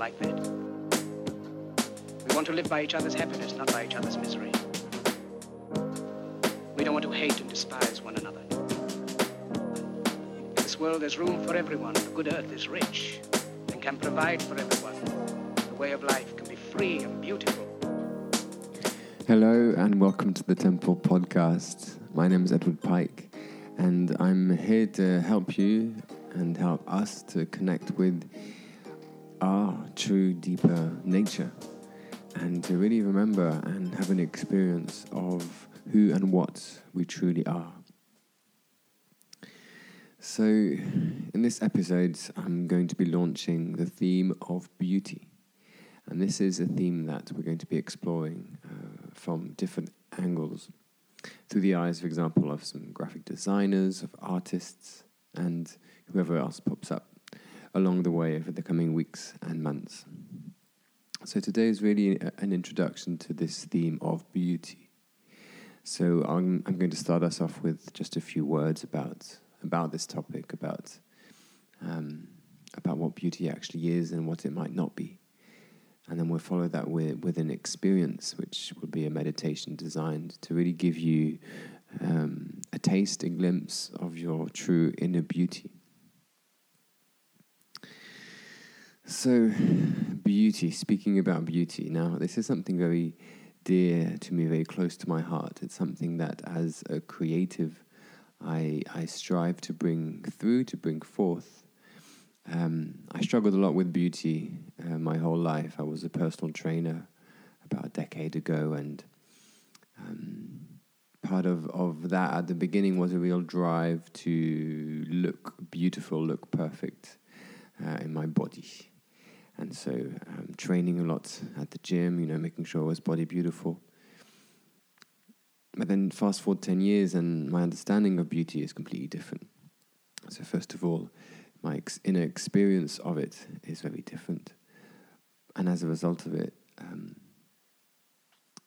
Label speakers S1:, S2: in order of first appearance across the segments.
S1: like that. We want to live by each other's happiness, not by each other's misery. We don't want to hate and despise one another. In this world, there's room for everyone. The good earth is rich and can provide for everyone. The way of life can be free and beautiful.
S2: Hello and welcome to the Temple Podcast. My name is Edward Pike, and I'm here to help you and help us to connect with our true, deeper nature and to really remember and have an experience of who and what we truly are. So, in this episode, I'm going to be launching the theme of beauty. And this is a theme that we're going to be exploring uh, from different angles through the eyes, for example, of some graphic designers, of artists, and whoever else pops up along the way over the coming weeks and months. So today is really an introduction to this theme of beauty. So I'm, I'm going to start us off with just a few words about about this topic, about um, about what beauty actually is and what it might not be, and then we'll follow that with with an experience, which will be a meditation designed to really give you um, a taste, a glimpse of your true inner beauty. So, beauty, speaking about beauty, now this is something very dear to me, very close to my heart. It's something that, as a creative, I, I strive to bring through, to bring forth. Um, I struggled a lot with beauty uh, my whole life. I was a personal trainer about a decade ago, and um, part of, of that at the beginning was a real drive to look beautiful, look perfect uh, in my body and so um, training a lot at the gym, you know, making sure I was body beautiful. But then fast forward 10 years and my understanding of beauty is completely different. So first of all, my ex- inner experience of it is very different. And as a result of it, um,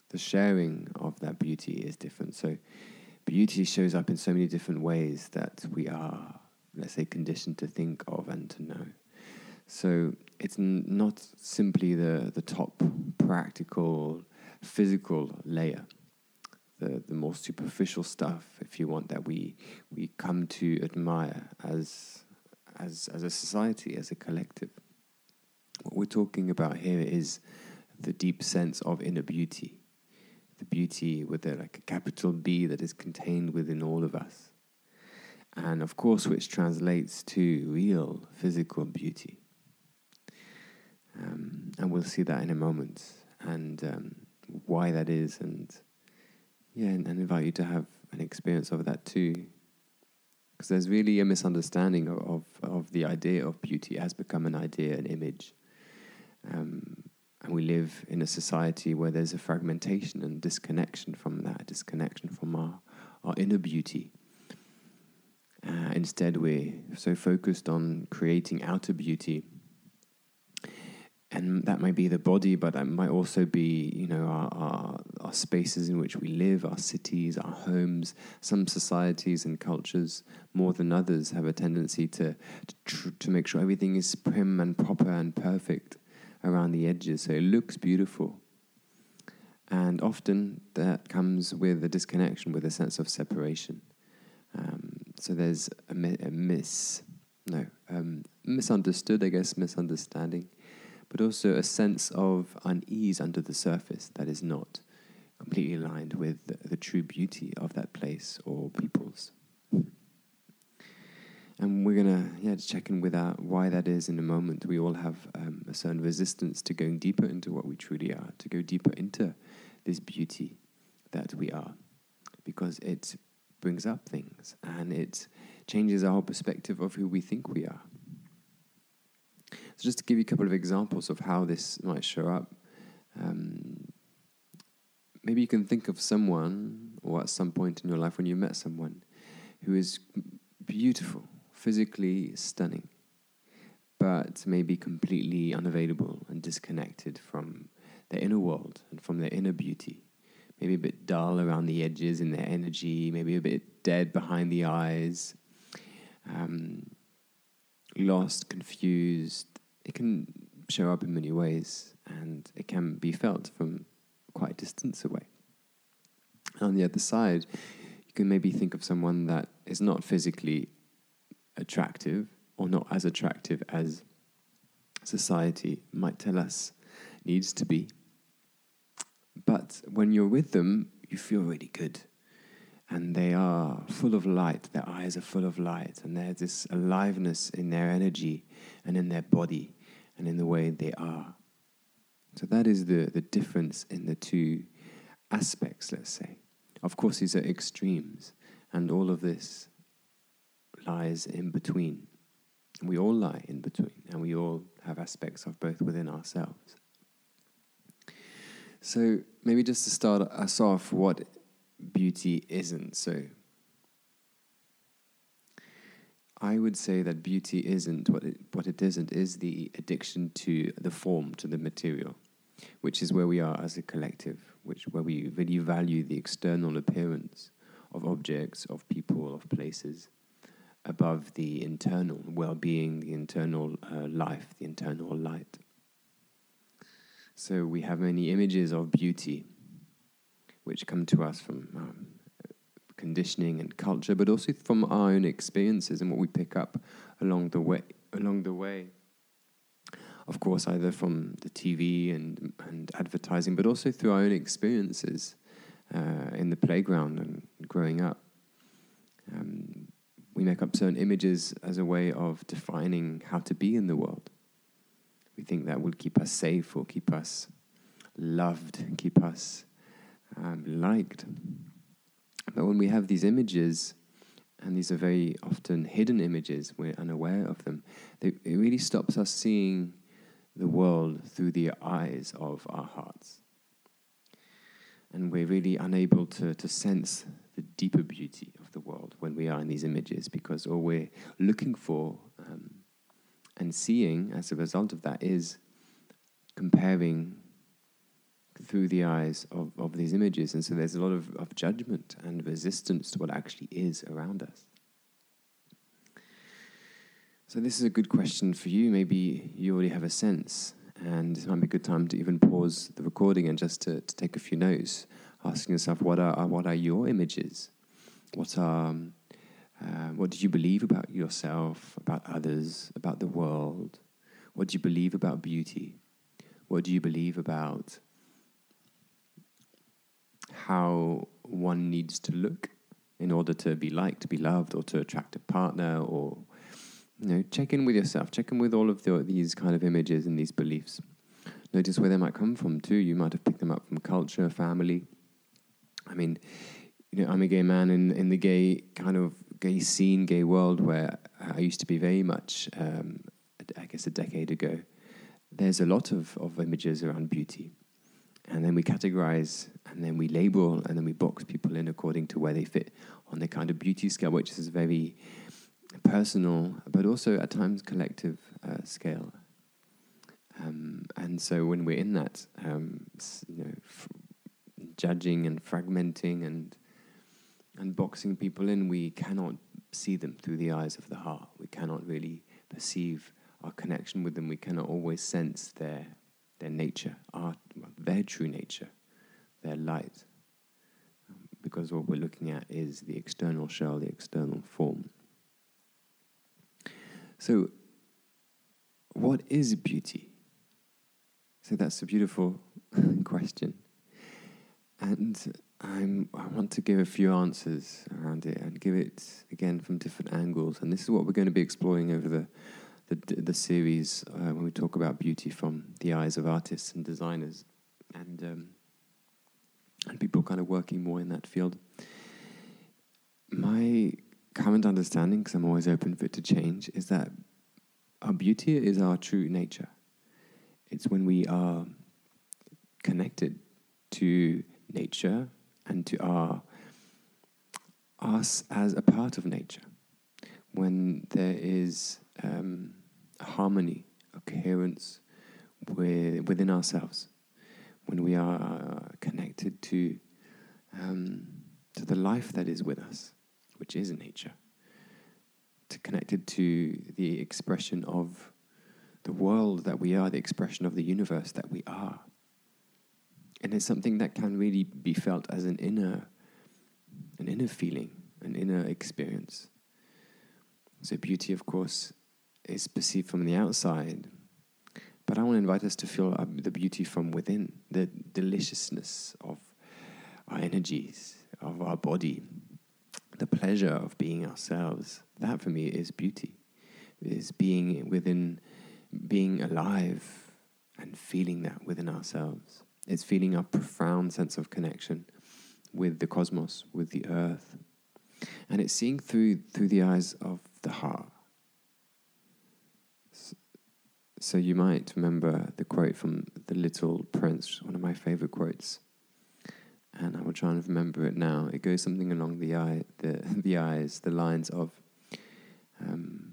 S2: the sharing of that beauty is different. So beauty shows up in so many different ways that we are, let's say, conditioned to think of and to know. So it's n- not simply the, the top practical, physical layer, the, the more superficial stuff, if you want, that we, we come to admire as, as, as a society, as a collective. What we're talking about here is the deep sense of inner beauty, the beauty with a, like a capital B that is contained within all of us. And of course, which translates to real physical beauty. Um, and we'll see that in a moment and um, why that is, and yeah, and, and, invite you to have an experience of that too. Because there's really a misunderstanding of, of, of, the idea of beauty has become an idea, an image. Um, and we live in a society where there's a fragmentation and disconnection from that, disconnection from our, our inner beauty. Uh, instead, we're so focused on creating outer beauty and that might be the body, but that might also be, you know, our, our, our, spaces in which we live, our cities, our homes. Some societies and cultures, more than others, have a tendency to to, tr- to make sure everything is prim and proper and perfect around the edges, so it looks beautiful. And often that comes with a disconnection, with a sense of separation. Um, so there's a, mi- a miss, no, um, misunderstood, I guess, misunderstanding but also a sense of unease under the surface that is not completely aligned with the, the true beauty of that place or peoples. And we're gonna yeah check in with that why that is in a moment. We all have um, a certain resistance to going deeper into what we truly are, to go deeper into this beauty that we are, because it brings up things and it changes our perspective of who we think we are. So just to give you a couple of examples of how this might show up, um, maybe you can think of someone, or at some point in your life when you met someone, who is beautiful, physically stunning, but maybe completely unavailable and disconnected from their inner world and from their inner beauty. Maybe a bit dull around the edges in their energy, maybe a bit dead behind the eyes, um, lost, confused, it can show up in many ways, and it can be felt from quite a distance away. And On the other side, you can maybe think of someone that is not physically attractive or not as attractive as society might tell us needs to be. But when you're with them, you feel really good. And they are full of light, their eyes are full of light, and there's this aliveness in their energy and in their body and in the way they are. So that is the, the difference in the two aspects, let's say. Of course, these are extremes, and all of this lies in between. We all lie in between, and we all have aspects of both within ourselves. So, maybe just to start us off, what beauty isn't. So, I would say that beauty isn't what it, what it isn't is the addiction to the form, to the material, which is where we are as a collective, which where we really value the external appearance of objects, of people, of places, above the internal well-being, the internal uh, life, the internal light. So we have many images of beauty, which come to us from um, conditioning and culture, but also from our own experiences and what we pick up along the way. Along the way, of course, either from the TV and and advertising, but also through our own experiences uh, in the playground and growing up. Um, we make up certain images as a way of defining how to be in the world. We think that will keep us safe or keep us loved, keep us um, liked. But when we have these images, and these are very often hidden images, we're unaware of them, they, it really stops us seeing the world through the eyes of our hearts. And we're really unable to, to sense the deeper beauty of the world when we are in these images because all we're looking for um, and seeing as a result of that is comparing through the eyes of, of these images. And so there's a lot of, of judgment and resistance to what actually is around us. So, this is a good question for you. Maybe you already have a sense, and this might be a good time to even pause the recording and just to, to take a few notes asking yourself, what are what are your images? What are um, uh, what do you believe about yourself, about others, about the world? What do you believe about beauty? What do you believe about how one needs to look in order to be liked, be loved, or to attract a partner, or you know, check in with yourself. Check in with all of the, these kind of images and these beliefs. Notice where they might come from too. You might have picked them up from culture, family, I mean, you know, I'm a gay man in, in the gay kind of gay scene, gay world where I used to be very much, um, I guess, a decade ago. There's a lot of, of images around beauty. And then we categorize and then we label and then we box people in according to where they fit on the kind of beauty scale, which is very personal, but also at times collective uh, scale. Um, and so when we're in that, um, you know, f- judging and fragmenting and and boxing people in, we cannot see them through the eyes of the heart. We cannot really perceive our connection with them. We cannot always sense their their nature, our their true nature, their light, because what we're looking at is the external shell, the external form. So, what is beauty? So that's a beautiful question. And I'm, I want to give a few answers around it and give it again from different angles. And this is what we're going to be exploring over the the, the series uh, when we talk about beauty from the eyes of artists and designers, and um, and people kind of working more in that field. My current understanding, because I'm always open for it to change, is that our beauty is our true nature. It's when we are connected to nature and to our us as a part of nature. When there is um, harmony, coherence with, within ourselves, when we are connected to um, to the life that is with us, which is nature, to connected to the expression of the world that we are, the expression of the universe that we are. And it's something that can really be felt as an inner, an inner feeling, an inner experience. So beauty, of course, is perceived from the outside, but I want to invite us to feel uh, the beauty from within, the deliciousness of our energies, of our body, the pleasure of being ourselves. That for me is beauty, is being within, being alive and feeling that within ourselves. It's feeling a profound sense of connection with the cosmos, with the earth. And it's seeing through through the eyes of the heart. So you might remember the quote from The Little Prince, one of my favorite quotes. And I will try and remember it now. It goes something along the eye, the the eyes, the lines of um,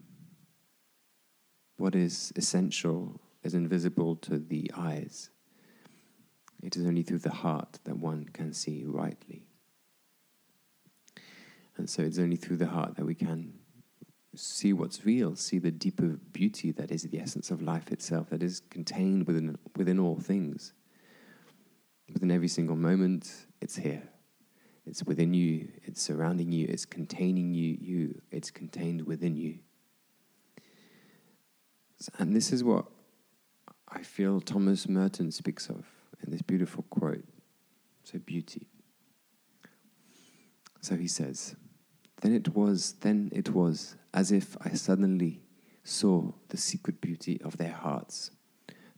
S2: what is essential is invisible to the eyes. It is only through the heart that one can see rightly. And so it's only through the heart that we can see what's real, see the deeper beauty that is the essence of life itself, that is contained within, within all things. Within every single moment, it's here. It's within you, it's surrounding you, it's containing you, you, it's contained within you. And this is what I feel Thomas Merton speaks of in this beautiful quote. So, beauty. So he says, Then it was, then it was as if I suddenly saw the secret beauty of their hearts,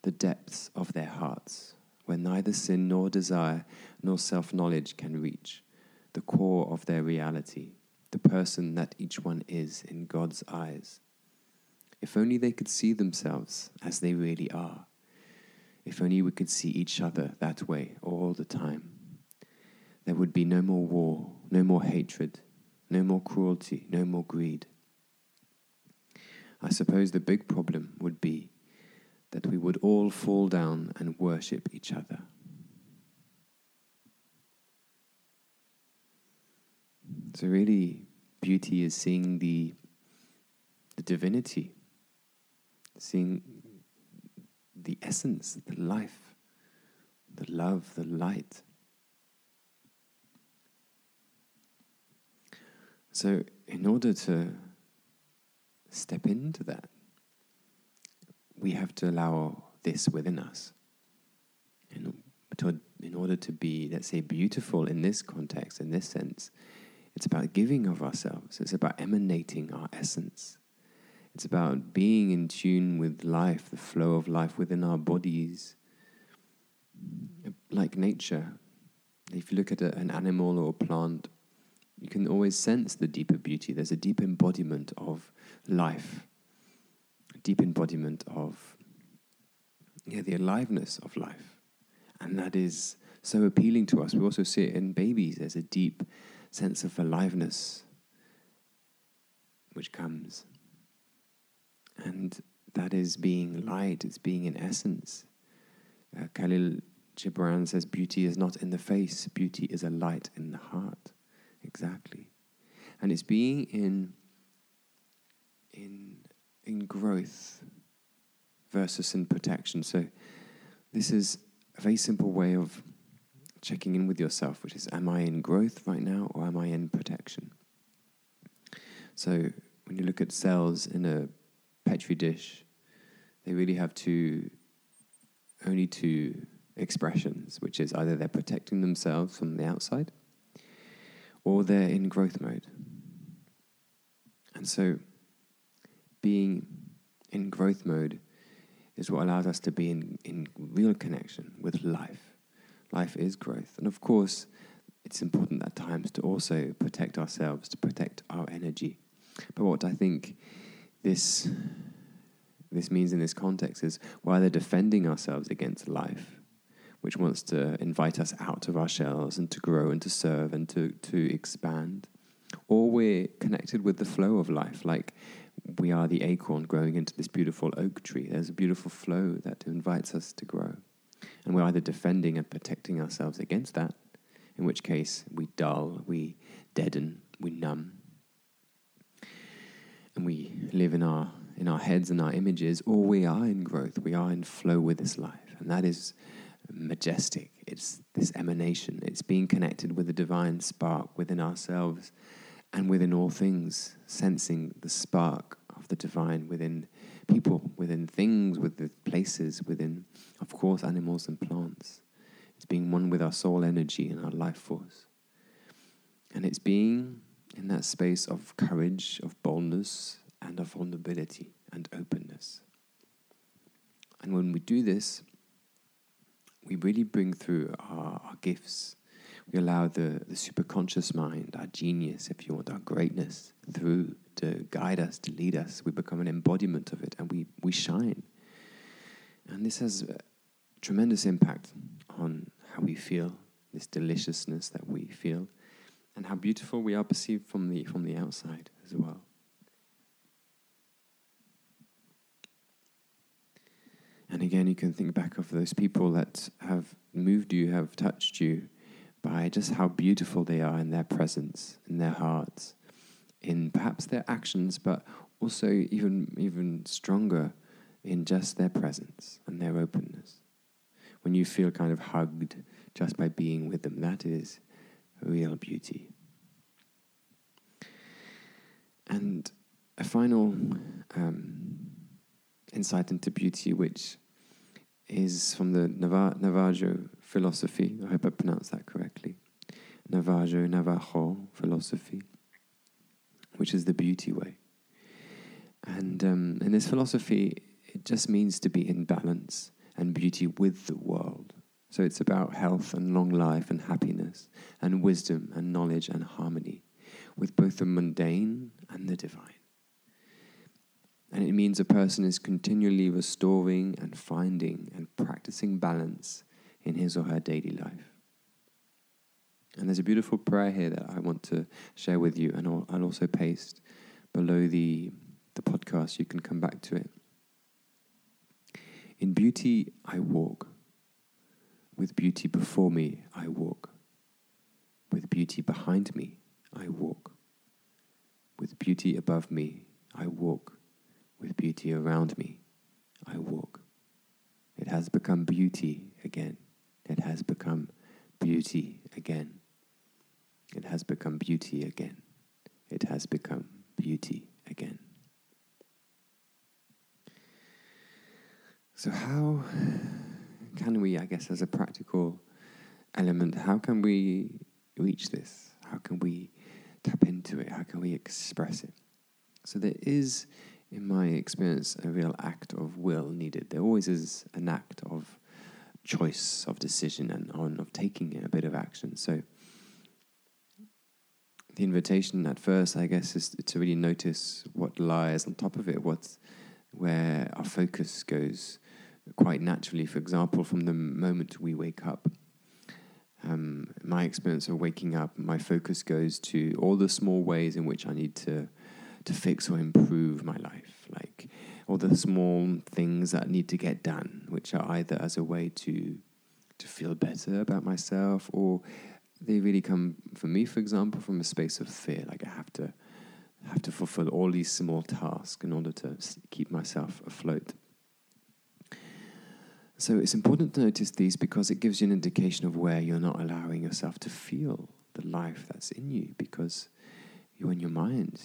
S2: the depths of their hearts, where neither sin nor desire nor self knowledge can reach, the core of their reality, the person that each one is in God's eyes. If only they could see themselves as they really are. If only we could see each other that way all the time. There would be no more war, no more hatred, no more cruelty, no more greed. I suppose the big problem would be that we would all fall down and worship each other. So, really, beauty is seeing the, the divinity, seeing the essence, the life, the love, the light. So, in order to step into that. We have to allow this within us. In, to, in order to be, let's say, beautiful in this context, in this sense, it's about giving of ourselves, it's about emanating our essence. It's about being in tune with life, the flow of life within our bodies. Like nature, if you look at a, an animal or a plant, you can always sense the deeper beauty. There's a deep embodiment of life, a deep embodiment of yeah, the aliveness of life. And that is so appealing to us. We also see it in babies. There's a deep sense of aliveness which comes. And that is being light, it's being in essence. Uh, Khalil Gibran says, Beauty is not in the face, beauty is a light in the heart. Exactly. And it's being in in in growth versus in protection. So this is a very simple way of checking in with yourself, which is am I in growth right now or am I in protection? So when you look at cells in a petri dish, they really have two only two expressions, which is either they're protecting themselves from the outside or they're in growth mode. And so, being in growth mode is what allows us to be in, in real connection with life. Life is growth. And of course, it's important at times to also protect ourselves, to protect our energy. But what I think this, this means in this context is we're either defending ourselves against life which wants to invite us out of our shells and to grow and to serve and to, to expand. Or we're connected with the flow of life, like we are the acorn growing into this beautiful oak tree. There's a beautiful flow that invites us to grow. And we're either defending and protecting ourselves against that, in which case we dull, we deaden, we numb. And we live in our in our heads and our images, or we are in growth. We are in flow with this life. And that is majestic. It's this emanation. It's being connected with the divine spark within ourselves and within all things, sensing the spark of the divine within people, within things, within places, within, of course, animals and plants. It's being one with our soul energy and our life force. And it's being in that space of courage, of boldness, and of vulnerability and openness. And when we do this, we really bring through our, our gifts. We allow the, the superconscious mind, our genius, if you want, our greatness, through to guide us, to lead us. We become an embodiment of it and we, we shine. And this has tremendous impact on how we feel, this deliciousness that we feel, and how beautiful we are perceived from the, from the outside as well. And again, you can think back of those people that have moved you, have touched you by just how beautiful they are in their presence, in their hearts, in perhaps their actions, but also even even stronger in just their presence and their openness. When you feel kind of hugged just by being with them, that is real beauty. And a final um, insight into beauty, which is from the Navajo philosophy. I hope I pronounced that correctly. Navajo, Navajo philosophy, which is the beauty way. And um, in this philosophy, it just means to be in balance and beauty with the world. So it's about health and long life and happiness and wisdom and knowledge and harmony with both the mundane and the divine. And it means a person is continually restoring and finding and practicing balance in his or her daily life. And there's a beautiful prayer here that I want to share with you, and I'll, I'll also paste below the, the podcast. You can come back to it. In beauty, I walk. With beauty before me, I walk. With beauty behind me, I walk. With beauty above me, I walk with beauty around me, I walk. It has become beauty again. It has become beauty again. It has become beauty again. It has become beauty again. So, how can we, I guess, as a practical element, how can we reach this? How can we tap into it? How can we express it? So, there is in my experience, a real act of will needed. There always is an act of choice, of decision, and on of taking a bit of action. So, the invitation at first, I guess, is to really notice what lies on top of it, what's where our focus goes quite naturally. For example, from the moment we wake up, um, my experience of waking up, my focus goes to all the small ways in which I need to to fix or improve my life, like all the small things that need to get done, which are either as a way to to feel better about myself, or they really come for me, for example, from a space of fear. Like I have to have to fulfill all these small tasks in order to keep myself afloat. So it's important to notice these because it gives you an indication of where you're not allowing yourself to feel the life that's in you because you're in your mind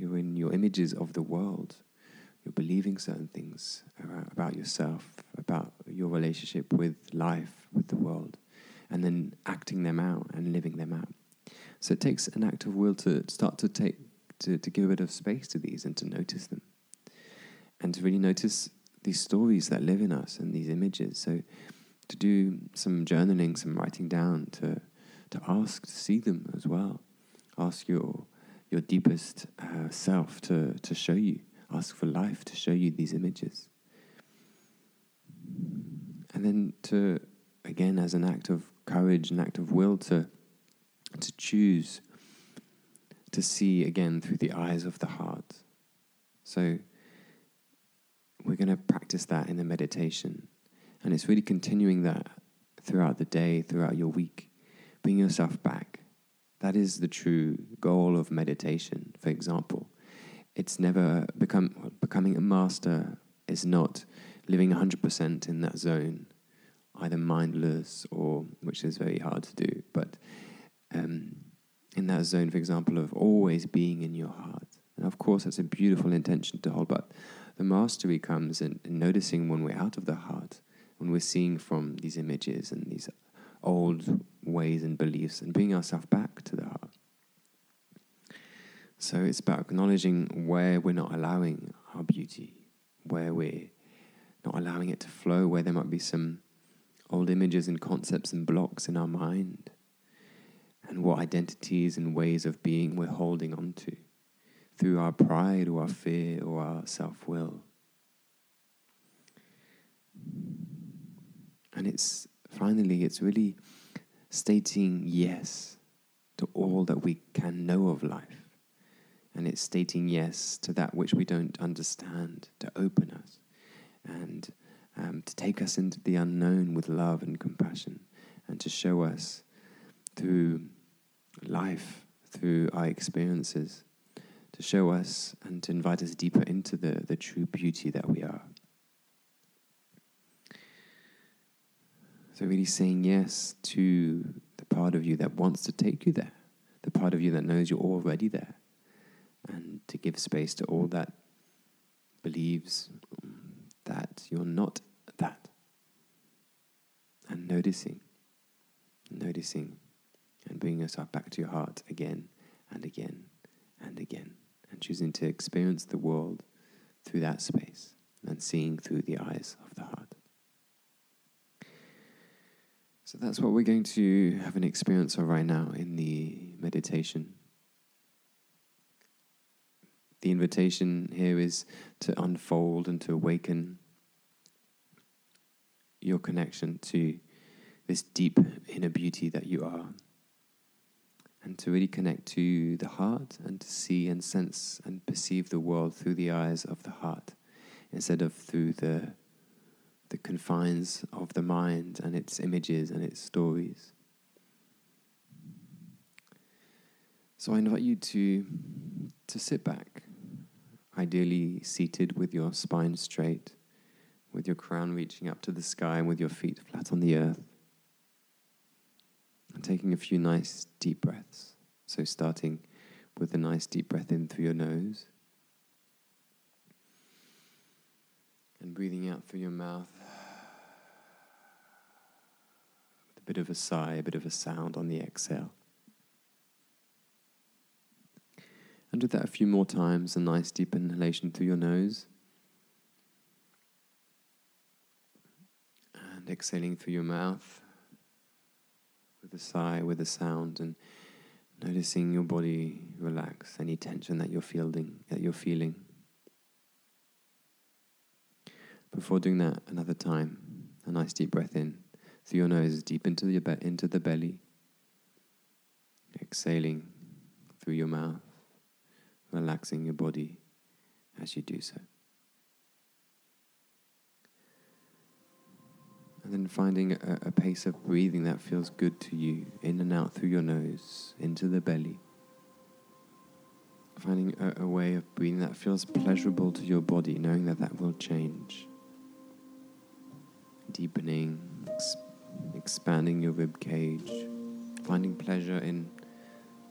S2: you're in your images of the world. You're believing certain things about yourself, about your relationship with life, with the world, and then acting them out and living them out. So it takes an act of will to start to take to, to give a bit of space to these and to notice them. And to really notice these stories that live in us and these images. So to do some journaling, some writing down, to to ask to see them as well. Ask your your deepest uh, self to, to show you. Ask for life to show you these images. And then to, again, as an act of courage, an act of will, to, to choose to see again through the eyes of the heart. So we're going to practice that in the meditation. And it's really continuing that throughout the day, throughout your week. Bring yourself back that is the true goal of meditation, for example. It's never become becoming a master is not living 100% in that zone, either mindless or, which is very hard to do, but um, in that zone, for example, of always being in your heart. And of course, that's a beautiful intention to hold, but the mastery comes in, in noticing when we're out of the heart, when we're seeing from these images and these old ways and beliefs and bringing ourselves back to the heart. So it's about acknowledging where we're not allowing our beauty, where we're not allowing it to flow, where there might be some old images and concepts and blocks in our mind, and what identities and ways of being we're holding on to through our pride or our fear or our self will. And it's finally, it's really stating yes to all that we can know of life. And it's stating yes to that which we don't understand, to open us and um, to take us into the unknown with love and compassion, and to show us through life, through our experiences, to show us and to invite us deeper into the, the true beauty that we are. So, really saying yes to the part of you that wants to take you there, the part of you that knows you're already there, and to give space to all that believes mm, that you're not that. And noticing, noticing, and bringing yourself back to your heart again and again and again, and choosing to experience the world through that space and seeing through the eyes of the heart. So that's what we're going to have an experience of right now in the meditation. The invitation here is to unfold and to awaken your connection to this deep inner beauty that you are. And to really connect to the heart and to see and sense and perceive the world through the eyes of the heart instead of through the, the confines of the mind and its images and its stories. So I invite you to, to sit back, ideally seated with your spine straight with your crown reaching up to the sky and with your feet flat on the earth. And taking a few nice deep breaths. So, starting with a nice deep breath in through your nose. And breathing out through your mouth with a bit of a sigh, a bit of a sound on the exhale. And do that a few more times, a nice deep inhalation through your nose. And exhaling through your mouth with a sigh, with a sound, and noticing your body relax, any tension that you're feeling, that you're feeling. Before doing that, another time, a nice deep breath in through your nose, deep into the into the belly. Exhaling through your mouth, relaxing your body as you do so. And then finding a, a, pace of breathing that feels good to you, in and out through your nose, into the belly. Finding a, a way of breathing that feels pleasurable to your body, knowing that that will change. Deepening, expanding your rib cage, finding pleasure in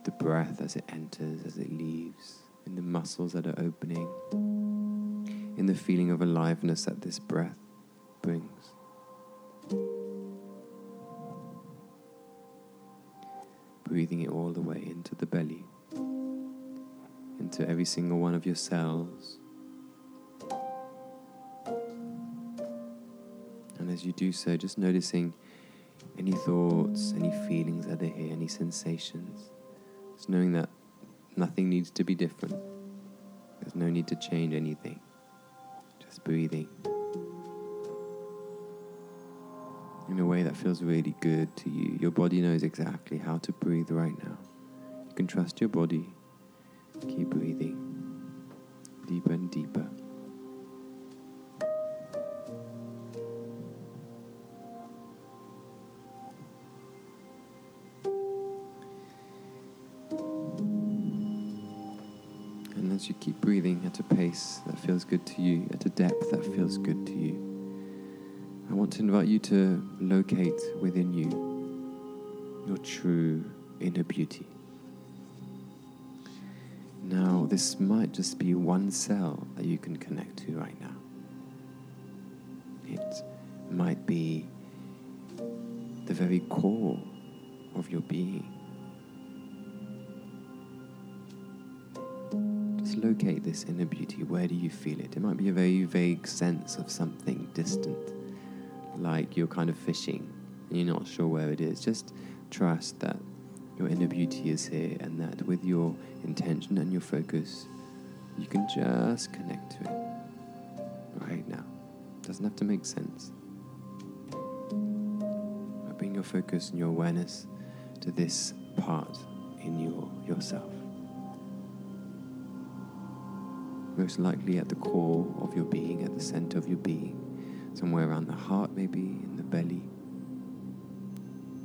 S2: the breath as it enters, as it leaves, in the muscles that are opening, in the feeling of aliveness that this breath brings. Breathing it all the way into the belly, into every single one of your cells. And as you do so, just noticing any thoughts, any feelings that are here, any sensations. Just knowing that nothing needs to be different. There's no need to change anything. Just breathing. in a way that feels really good to you. Your body knows exactly how to breathe right now. You can trust your body. Keep breathing deeper and deeper. At a pace that feels good to you, at a depth that feels good to you, I want to invite you to locate within you your true inner beauty. Now, this might just be one cell that you can connect to right now. It might be the very core of your being. Locate this inner beauty. Where do you feel it? It might be a very vague sense of something distant, like you're kind of fishing and you're not sure where it is. Just trust that your inner beauty is here and that with your intention and your focus, you can just connect to it right now. Doesn't have to make sense. But bring your focus and your awareness to this part in your yourself. Most likely at the core of your being, at the center of your being, somewhere around the heart, maybe in the belly.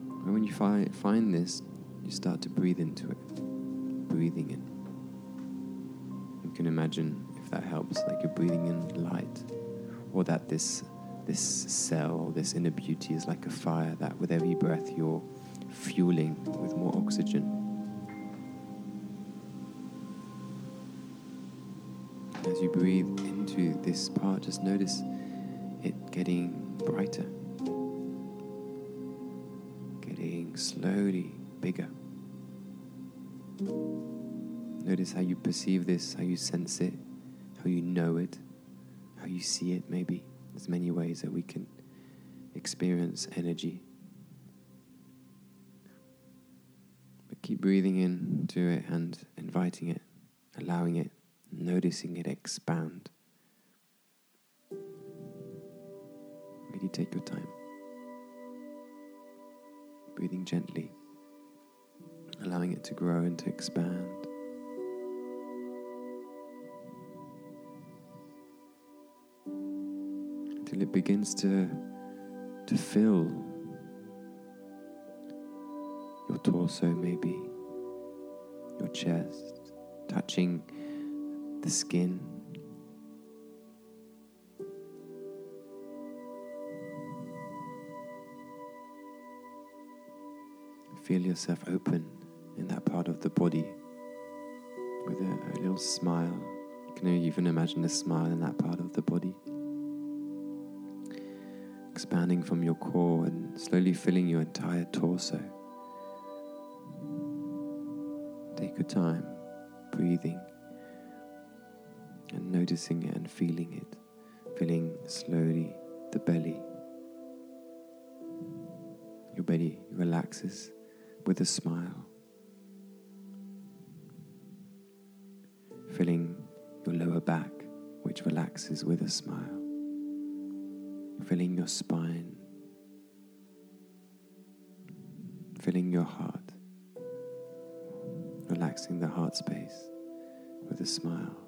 S2: And when you find find this, you start to breathe into it, breathing in. You can imagine if that helps, like you're breathing in light, or that this this cell, this inner beauty is like a fire that with every breath you're fueling with more oxygen. As you breathe into this part, just notice it getting brighter, getting slowly bigger. Notice how you perceive this, how you sense it, how you know it, how you see it, maybe. There's many ways that we can experience energy. But keep breathing into it and inviting it, allowing it, noticing it expand. Really take your time. Breathing gently, allowing it to grow and to expand. Until it begins to, to fill your torso, maybe your chest, touching the skin. Feel yourself open in that part of the body with a, a little smile. You can even imagine a smile in that part of the body. Expanding from your core and slowly filling your entire torso. Take your time breathing and noticing it and feeling it, feeling slowly the belly. Your belly relaxes with a smile, feeling your lower back, which relaxes with a smile, feeling your spine, feeling your heart, relaxing the heart space with a smile.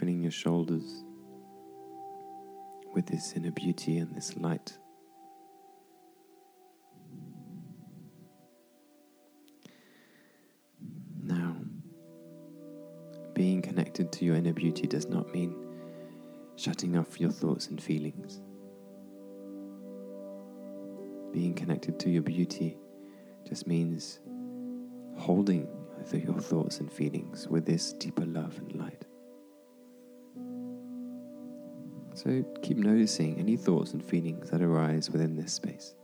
S2: Filling your shoulders with this inner beauty and this light. Now, being connected to your inner beauty does not mean shutting off your thoughts and feelings. Being connected to your beauty just means holding your thoughts and feelings with this deeper love and light. So keep noticing any thoughts and feelings that arise within this space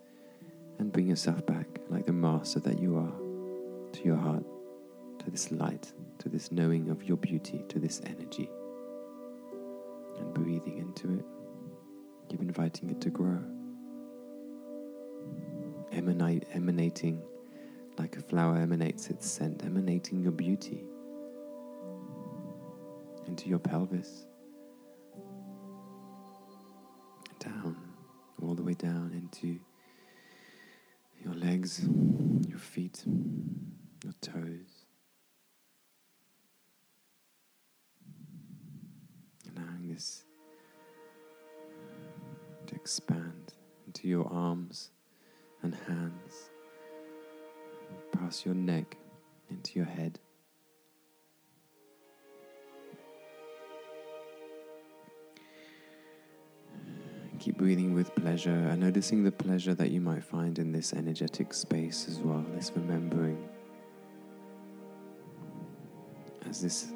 S2: and bring yourself back like the master that you are to your heart, to this light, to this knowing of your beauty, to this energy. And breathing into it, keep inviting it to grow. Emanate, emanating like a flower emanates its scent, emanating your beauty into your pelvis down, all the way down into your legs, your feet, your toes. Allowing this to expand into your arms and hands, across your neck into your head. Keep breathing with pleasure and noticing the pleasure that you might find in this energetic space as well, this remembering. As this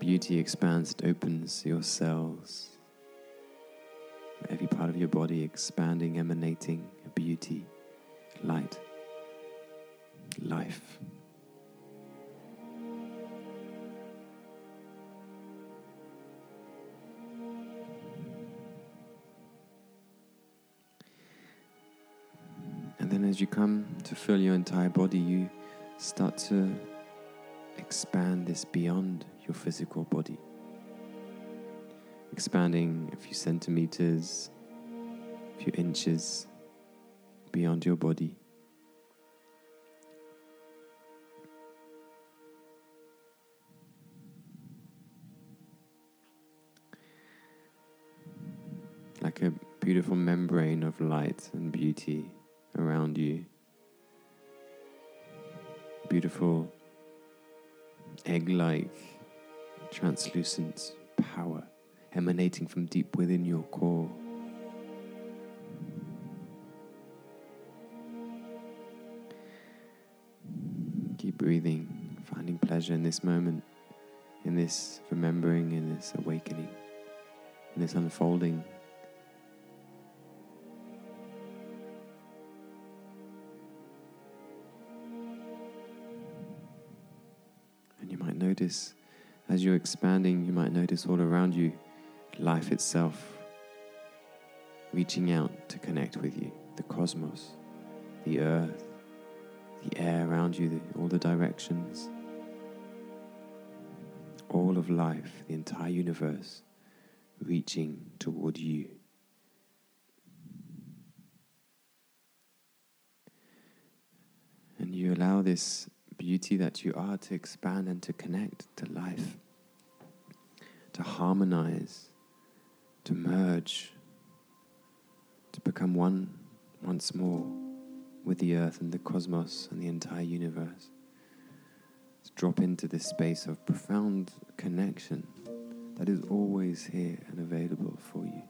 S2: beauty expands, it opens your cells, every part of your body expanding, emanating beauty, light, life. As you come to fill your entire body, you start to expand this beyond your physical body. Expanding a few centimeters, a few inches beyond your body. Like a beautiful membrane of light and beauty around you. Beautiful egg like, translucent power emanating from deep within your core. Keep breathing, finding pleasure in this moment, in this remembering, in this awakening, in this unfolding. Notice. As you're expanding, you might notice all around you life itself reaching out to connect with you, the cosmos, the earth, the air around you, all the directions, all of life, the entire universe reaching toward you. And you allow this beauty that you are to expand and to connect to life, to harmonize, to merge, to become one once more with the earth and the cosmos and the entire universe. To drop into this space of profound connection that is always here and available for you.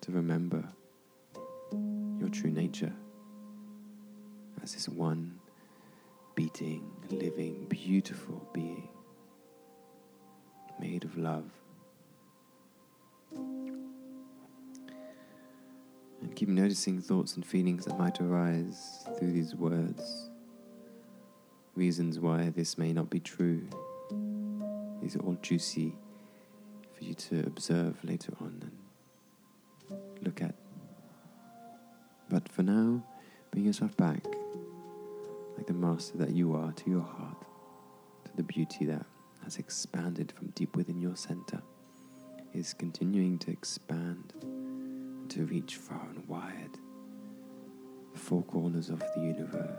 S2: To remember your true nature as this one beating, living, beautiful being made of love. And keep noticing thoughts and feelings that might arise through these words, reasons why this may not be true. These are all juicy for you to observe later on and look at. But for now, bring yourself back like the master that you are to your heart, to the beauty that has expanded from deep within your center, is continuing to expand and to reach far and wide, the four corners of the universe.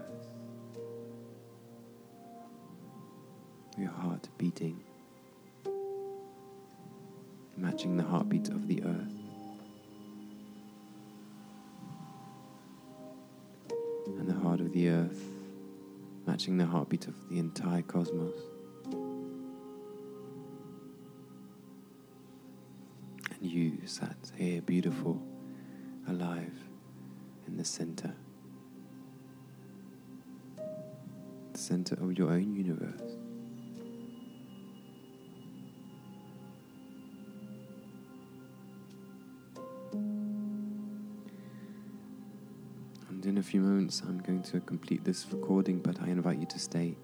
S2: Your heart beating, matching the heartbeat of the earth. And the heart of the earth matching the heartbeat of the entire cosmos. And you sat here, beautiful, alive, in the center, the center of your own universe. A few moments, I'm going to complete this recording, but I invite you to stay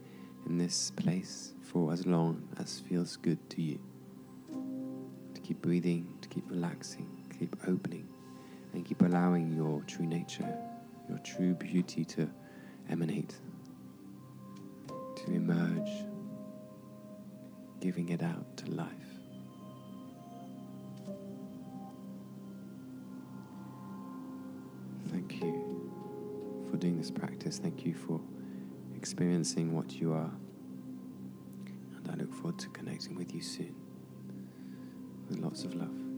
S2: in this place for as long as feels good to you. To keep breathing, to keep relaxing, keep opening, and keep allowing your true nature, your true beauty to emanate, to emerge, giving it out to life. Doing this practice. Thank you for experiencing what you are. And I look forward to connecting with you soon. With lots of love.